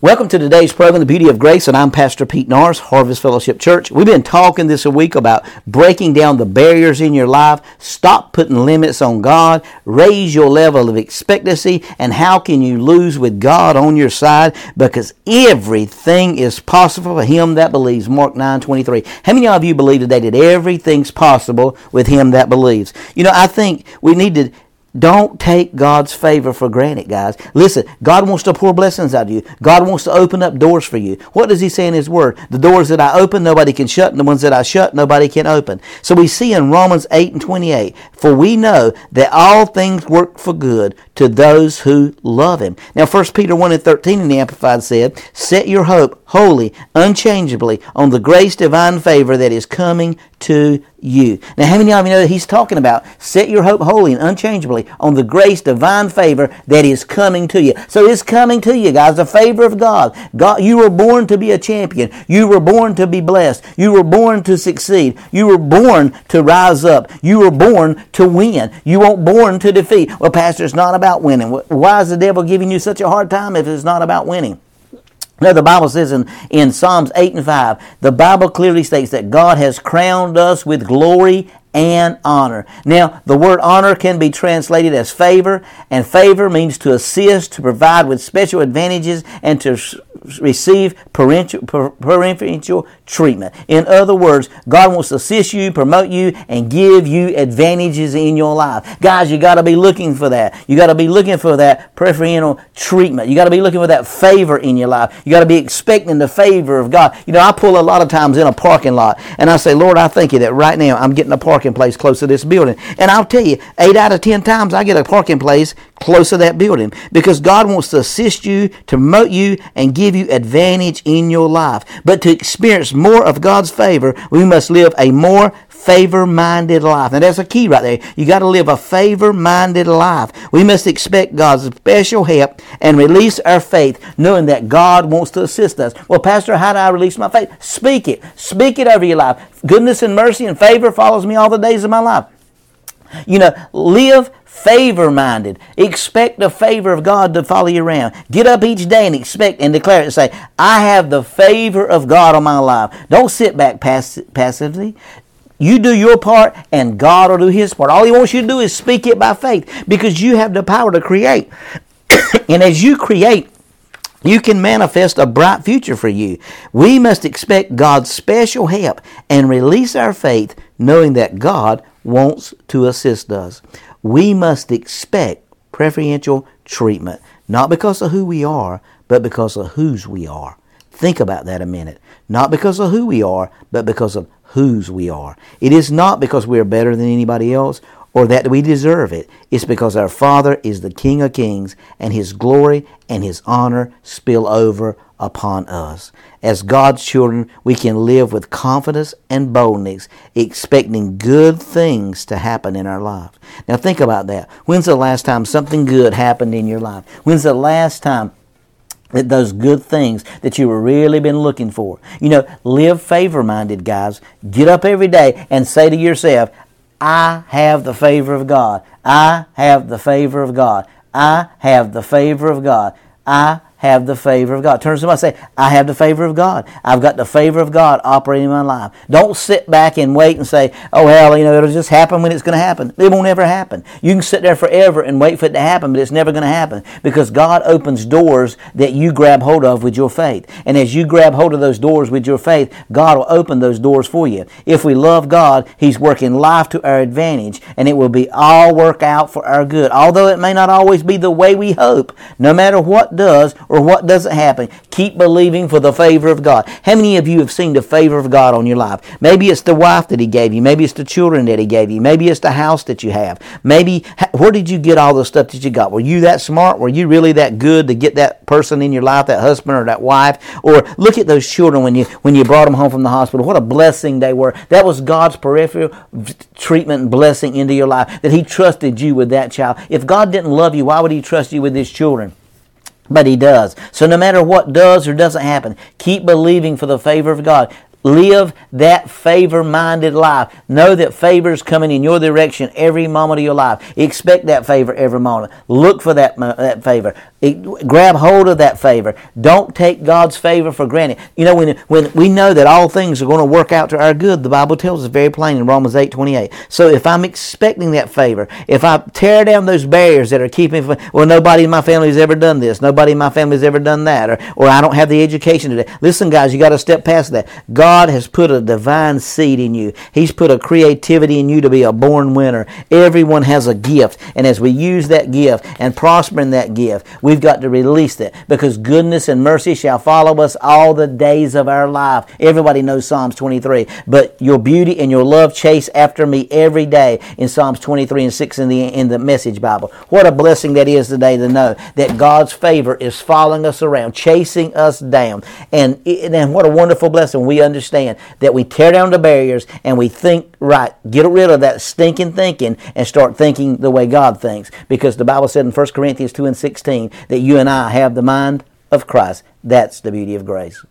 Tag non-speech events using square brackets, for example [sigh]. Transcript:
Welcome to today's program, The Beauty of Grace, and I'm Pastor Pete Norris, Harvest Fellowship Church. We've been talking this a week about breaking down the barriers in your life, stop putting limits on God, raise your level of expectancy, and how can you lose with God on your side? Because everything is possible for him that believes. Mark 9 23. How many of you believe today that everything's possible with him that believes? You know, I think we need to don't take God's favor for granted, guys. Listen, God wants to pour blessings out of you. God wants to open up doors for you. What does He say in His Word? The doors that I open, nobody can shut, and the ones that I shut, nobody can open. So we see in Romans 8 and 28, for we know that all things work for good to those who love Him. Now, 1 Peter 1 and 13 in the Amplified said, Set your hope wholly, unchangeably on the grace divine favor that is coming to you. Now, how many of you know that he's talking about set your hope wholly and unchangeably on the grace, divine favor that is coming to you? So it's coming to you, guys, the favor of God. God, you were born to be a champion. You were born to be blessed. You were born to succeed. You were born to rise up. You were born to win. You weren't born to defeat. Well, Pastor, it's not about winning. Why is the devil giving you such a hard time if it's not about winning? Now, the Bible says in, in Psalms 8 and 5, the Bible clearly states that God has crowned us with glory and honor. Now, the word honor can be translated as favor, and favor means to assist, to provide with special advantages, and to receive preferential treatment. In other words, God wants to assist you, promote you, and give you advantages in your life. Guys, you got to be looking for that. You got to be looking for that preferential treatment. You got to be looking for that favor in your life. You got to be expecting the favor of God. You know, I pull a lot of times in a parking lot, and I say, Lord, I thank you that right now I'm getting a parking place close to this building. And I'll tell you, eight out of ten times I get a parking place close to that building because God wants to assist you, to promote you, and give you advantage in your life. But to experience more of God's favor, we must live a more favor minded life. Now, that's a key right there. You got to live a favor minded life. We must expect God's special help and release our faith, knowing that God wants to assist us. Well, Pastor, how do I release my faith? Speak it. Speak it over your life. Goodness and mercy and favor follows me all the days of my life. You know, live favor minded. Expect the favor of God to follow you around. Get up each day and expect and declare it and say, I have the favor of God on my life. Don't sit back pass- passively. You do your part and God will do his part. All he wants you to do is speak it by faith because you have the power to create. [coughs] and as you create, you can manifest a bright future for you. We must expect God's special help and release our faith knowing that God wants to assist us we must expect preferential treatment, not because of who we are, but because of whose we are. Think about that a minute. Not because of who we are, but because of whose we are. It is not because we are better than anybody else or that we deserve it. It's because our Father is the King of Kings and His glory and His honor spill over upon us. As God's children, we can live with confidence and boldness, expecting good things to happen in our life. Now, think about that. When's the last time something good happened in your life? When's the last time that those good things that you were really been looking for. You know, live favor minded, guys. Get up every day and say to yourself, I have the favor of God. I have the favor of God. I have the favor of God. I have the favor of God. Turn to somebody and say, I have the favor of God. I've got the favor of God operating in my life. Don't sit back and wait and say, oh, well, you know, it'll just happen when it's going to happen. It won't ever happen. You can sit there forever and wait for it to happen, but it's never going to happen because God opens doors that you grab hold of with your faith. And as you grab hold of those doors with your faith, God will open those doors for you. If we love God, He's working life to our advantage, and it will be all work out for our good. Although it may not always be the way we hope, no matter what does, or what doesn't happen, keep believing for the favor of God. How many of you have seen the favor of God on your life? Maybe it's the wife that He gave you. Maybe it's the children that He gave you. Maybe it's the house that you have. Maybe, where did you get all the stuff that you got? Were you that smart? Were you really that good to get that person in your life, that husband or that wife? Or look at those children when you, when you brought them home from the hospital. What a blessing they were. That was God's peripheral treatment and blessing into your life, that He trusted you with that child. If God didn't love you, why would He trust you with His children? But he does. So no matter what does or doesn't happen, keep believing for the favor of God. Live that favor minded life. Know that favor is coming in your direction every moment of your life. Expect that favor every moment. Look for that, that favor. grab hold of that favor. Don't take God's favor for granted. You know, when, when we know that all things are going to work out to our good, the Bible tells us very plain in Romans 8 28. So if I'm expecting that favor, if I tear down those barriers that are keeping, well, nobody in my family has ever done this, nobody in my family has ever done that, or, or I don't have the education today. Listen, guys, you got to step past that. God God has put a divine seed in you. He's put a creativity in you to be a born winner. Everyone has a gift. And as we use that gift and prosper in that gift, we've got to release that because goodness and mercy shall follow us all the days of our life. Everybody knows Psalms 23. But your beauty and your love chase after me every day in Psalms 23 and 6 in the, in the Message Bible. What a blessing that is today to know that God's favor is following us around, chasing us down. And, and what a wonderful blessing we understand understand that we tear down the barriers and we think right. Get rid of that stinking thinking and start thinking the way God thinks. Because the Bible said in 1 Corinthians 2 and 16 that you and I have the mind of Christ. That's the beauty of grace.